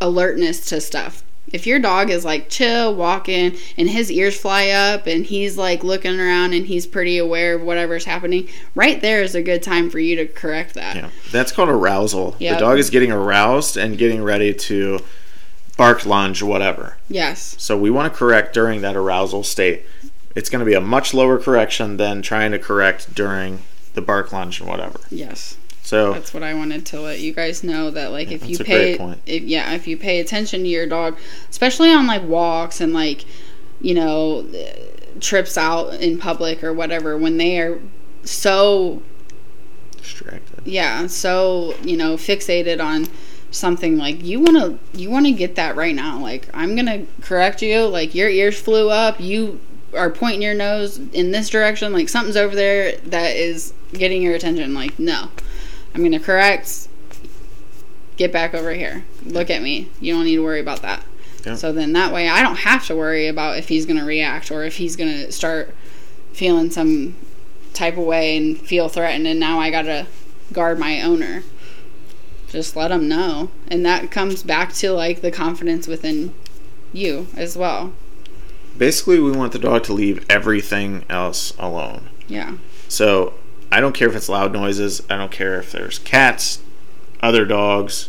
alertness to stuff. If your dog is like chill, walking, and his ears fly up and he's like looking around and he's pretty aware of whatever's happening, right there is a good time for you to correct that. Yeah. That's called arousal. Yep. The dog is getting aroused and getting ready to bark, lunge, whatever. Yes. So we want to correct during that arousal state. It's going to be a much lower correction than trying to correct during the bark lunge and whatever. Yes. So That's what I wanted to let you guys know that like if you pay if yeah, if you pay attention to your dog, especially on like walks and like you know trips out in public or whatever when they are so distracted. yeah, so, you know, fixated on something like you want to you want to get that right now. Like I'm going to correct you, like your ears flew up, you are pointing your nose in this direction, like something's over there that is getting your attention. Like, no. I'm going to correct. Get back over here. Look at me. You don't need to worry about that. Yeah. So then that way I don't have to worry about if he's going to react or if he's going to start feeling some type of way and feel threatened and now I got to guard my owner. Just let him know. And that comes back to like the confidence within you as well. Basically, we want the dog to leave everything else alone. Yeah. So I don't care if it's loud noises. I don't care if there's cats, other dogs,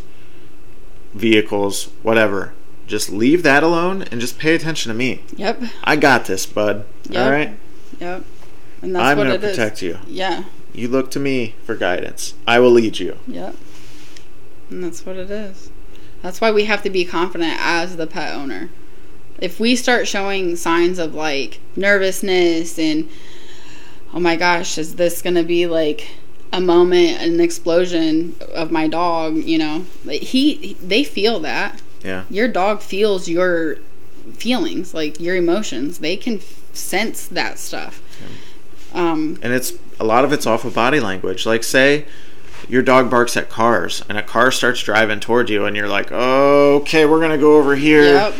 vehicles, whatever. Just leave that alone and just pay attention to me. Yep. I got this, bud. Yep. All right? Yep. And that's I'm what going to it is. protect you. Yeah. You look to me for guidance. I will lead you. Yep. And that's what it is. That's why we have to be confident as the pet owner. If we start showing signs of like nervousness and oh my gosh, is this going to be like a moment, an explosion of my dog, you know? Like he they feel that. Yeah. Your dog feels your feelings, like your emotions. They can sense that stuff. Um, and it's a lot of it's off of body language. Like say your dog barks at cars and a car starts driving toward you and you're like, "Okay, we're going to go over here." Yep.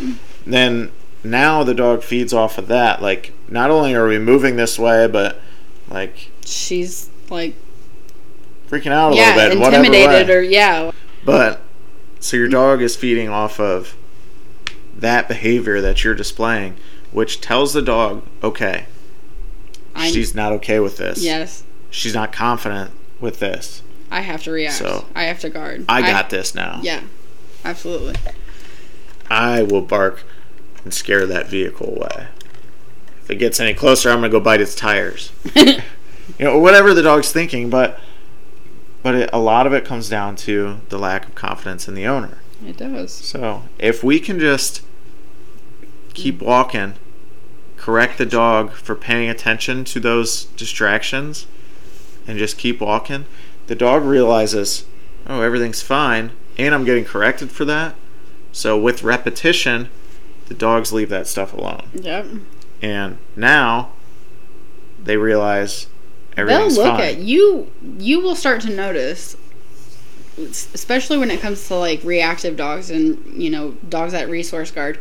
Then now the dog feeds off of that. Like not only are we moving this way, but like she's like freaking out a yeah, little bit, intimidated whatever way. or yeah. But so your dog is feeding off of that behavior that you're displaying, which tells the dog, okay, I'm- she's not okay with this. Yes. She's not confident with this. I have to react. So, I have to guard. I got this now. Yeah. Absolutely. I will bark and scare that vehicle away. If it gets any closer, I'm going to go bite its tires. you know, whatever the dog's thinking, but but it, a lot of it comes down to the lack of confidence in the owner. It does. So, if we can just keep mm. walking, correct the dog for paying attention to those distractions, and just keep walking, the dog realizes, oh, everything's fine, and I'm getting corrected for that. So, with repetition, the dogs leave that stuff alone. Yep. And now they realize everything's They'll look fine. at you. You will start to notice, especially when it comes to like reactive dogs and you know dogs at resource guard.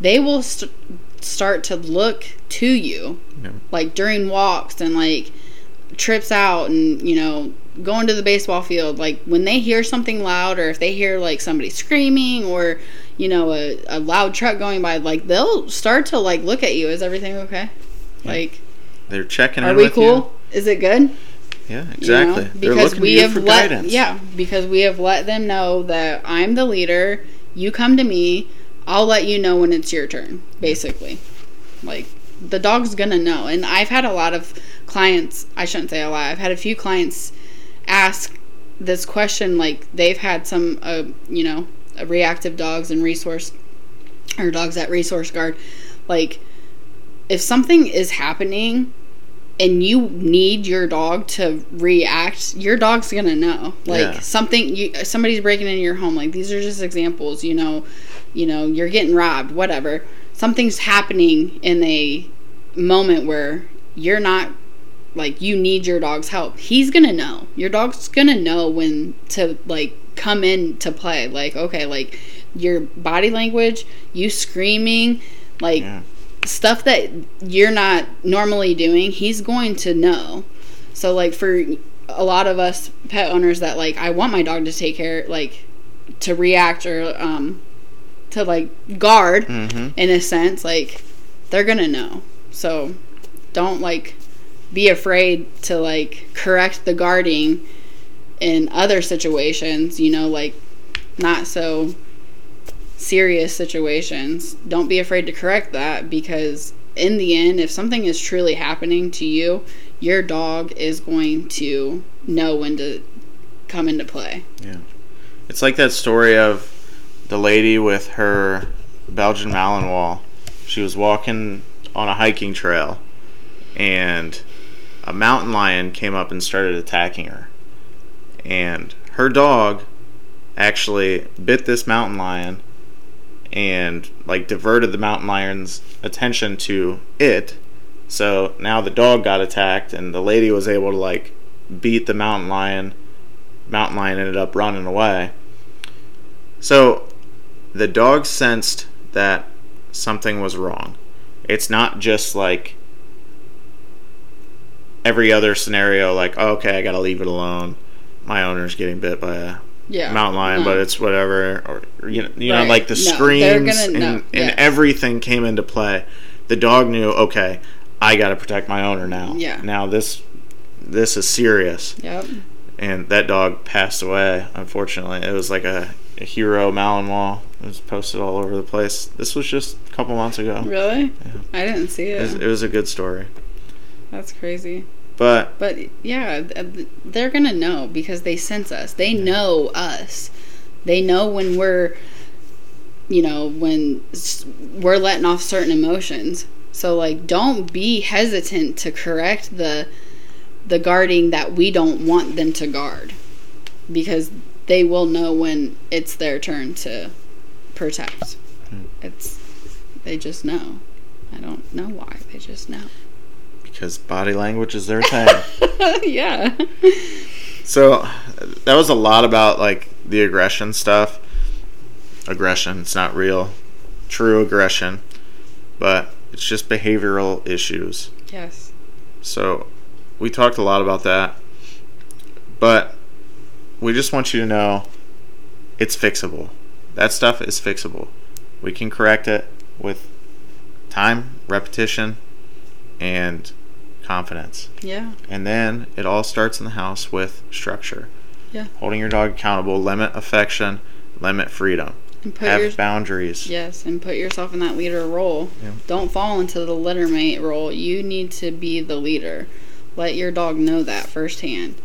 They will st- start to look to you, Yeah. like during walks and like trips out and you know going to the baseball field. Like when they hear something loud or if they hear like somebody screaming or you know a, a loud truck going by, like they'll start to like look at you. Is everything okay? Yeah. Like, They're checking are we cool? Is it good? you. Yeah, you know, exactly. Because we you have for let guidance. yeah because we have let them know that I'm the leader. You come to me. I'll let you know when it's your turn. Basically, like the dog's gonna know. And I've had a lot of clients. I shouldn't say a lot. I've had a few clients ask this question. Like they've had some, uh, you know, reactive dogs and resource or dogs at resource guard. Like if something is happening and you need your dog to react, your dog's gonna know. Like Yeah. something, you, somebody's breaking into your home. Like these are just examples. You know, you know, you're getting robbed. Whatever. Something's happening in a moment where you're not like you need your dog's help. He's gonna know. Your dog's gonna know when to like come in to play. Like okay, like your body language, you screaming, like Yeah. stuff that you're not normally doing, he's going to know. So like for a lot of us pet owners that like I want my dog to take care like to react or um to like guard Mm-hmm. in a sense, like they're gonna know. So don't like be afraid to like correct the guarding in other situations, you know, like not so serious situations. Don't be afraid to correct that because in the end, if something is truly happening to you, your dog is going to know when to come into play. Yeah. It's like that story of the lady with her Belgian Malinois. She was walking on a hiking trail and a mountain lion came up and started attacking her. And her dog actually bit this mountain lion and like diverted the mountain lion's attention to it. So now the dog got attacked and the lady was able to like beat the mountain lion. Mountain lion ended up running away. So the dog sensed that something was wrong. It's not just like every other scenario, like, oh, okay, I gotta leave it alone. My owner's getting bit by a Yeah. mountain lion, No. but mm-hmm. it's whatever. Or you know, you know like the No, screams gonna and, know. and everything came into play. The dog knew, okay, I got to protect my owner now. Yeah. Now this this is serious, Yep. and that dog passed away. Unfortunately, it was like a, a hero Malinois. It was posted all over the place. This was just a couple months ago. Really? I didn't see It was, it. it was a good story, That's crazy. But But yeah, they're gonna know because they sense us. They know us. They know when we're you know, when we're letting off certain emotions. So like don't be hesitant to correct the the guarding that we don't want them to guard because they will know when it's their turn to protect. Mm. It's they just know. I don't know why. They just know. Because body language is their thing. yeah. So that was a lot about like the aggression stuff. Aggression, it's not real. True aggression. But it's just behavioral issues. Yes. So we talked a lot about that. But we just want you to know it's fixable. That stuff is fixable. We can correct it with time, repetition, and confidence. Yeah. And then it all starts in the house with structure. Yeah. Holding your dog accountable, limit affection, limit freedom. have your, boundaries. Yes, and put yourself in that leader role. Yeah. Don't fall into the littermate role. You need to be the leader. Let your dog know that firsthand.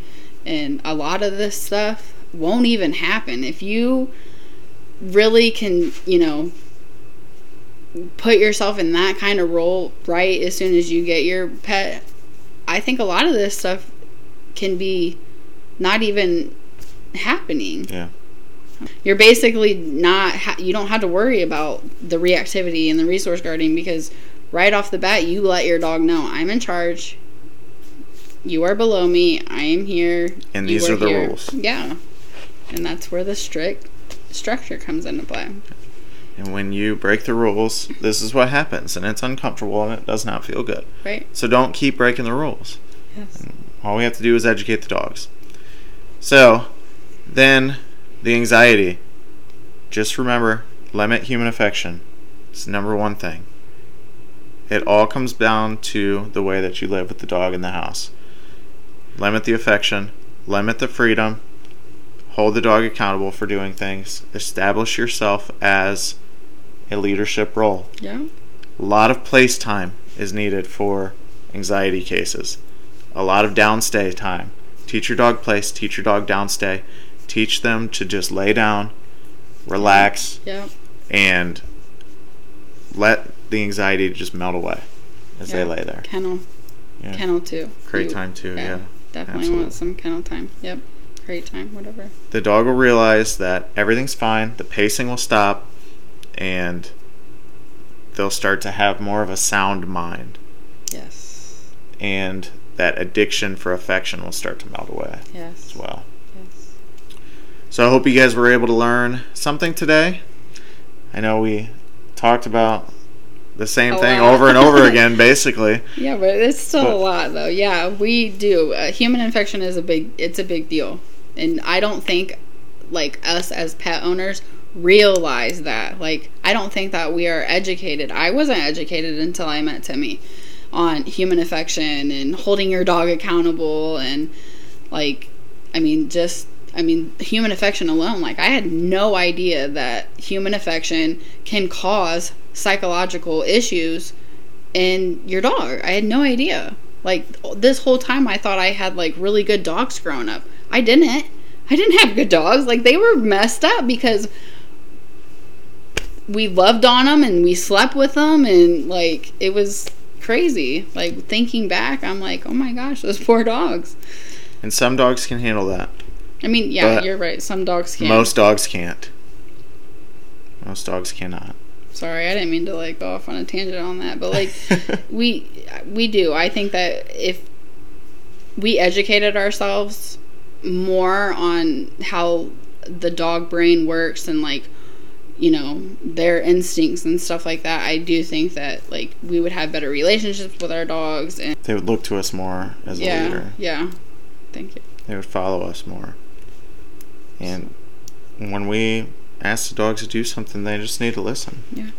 And a lot of this stuff won't even happen if you really can, you know, put yourself in that kind of role right as soon as you get your pet. I think a lot of this stuff can be not even happening. Yeah. You're basically not ha- you don't have to worry about the reactivity and the resource guarding because right off the bat you let your dog know I'm in charge. You are below me. I am here. And these are, are the here. rules. Yeah. And that's where the strict structure comes into play. And when you break the rules, this is what happens, and it's uncomfortable and it does not feel good. Right. So don't keep breaking the rules. Yes. And all we have to do is educate the dogs. So, then the anxiety. Just remember, limit human affection. It's the number one thing. It all comes down to the way that you live with the dog in the house. Limit the affection, limit the freedom, hold the dog accountable for doing things, establish yourself as a leadership role. Yeah. A lot of place time is needed for anxiety cases. A lot of downstay time. Teach your dog place, teach your dog downstay. Teach them to just lay down, relax, yeah. and let the anxiety just melt away as yeah. they lay there. Kennel. Yeah. Kennel too. Great you, time too, yeah. yeah. Definitely Absolutely. want some kennel time. Yep. Great time, whatever. The dog will realize that everything's fine, the pacing will stop, and they'll start to have more of a sound mind. Yes. And that addiction for affection will start to melt away. Yes. As well. Yes. So I hope you guys were able to learn something today. I know we talked about the same a thing lot. over and over again, basically. Yeah, but it's still but, a lot, though. Yeah, we do. Uh, human infection is a big. It's a big deal, and I don't think, like us as pet owners, realize that. Like, I don't think that we are educated. I wasn't educated until I met Timmy on human affection and holding your dog accountable and like I mean just I mean human affection alone like I had no idea that human affection can cause psychological issues in your dog. I had no idea. Like this whole time I thought I had like really good dogs growing up. I didn't. I didn't have good dogs. Like they were messed up because we loved on them and we slept with them and like it was crazy. Like thinking back, I'm like, oh my gosh, those poor dogs. And some dogs can handle that. I mean, yeah, you're right. Some dogs can't. Most dogs can't. Most dogs cannot. Sorry, I didn't mean to like go off on a tangent on that, but like we we do. I think that if we educated ourselves more on how the dog brain works and like you know their instincts and stuff like that i do think that like we would have better relationships with our dogs and they would look to us more as yeah, a leader. yeah. Thank you. They would follow us more. And when we ask the dogs to do something they just need to listen. Yeah.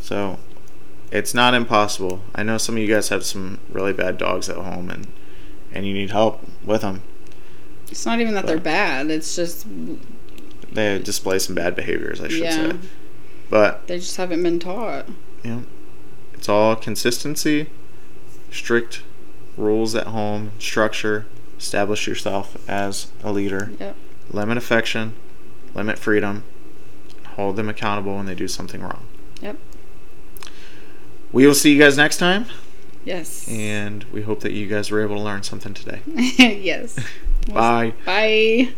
So it's not impossible. I know some of you guys have some really bad dogs at home and and you need help with them it's not even that but, they're bad it's just they display some bad behaviors, I should yeah. say. But they just haven't been taught. Yeah. It's all consistency, strict rules at home, structure, establish yourself as a leader. Yep. Limit affection, limit freedom, hold them accountable when they do something wrong. Yep. We will see you guys next time, Yes. and we hope that you guys were able to learn something today. yes. Bye. Bye.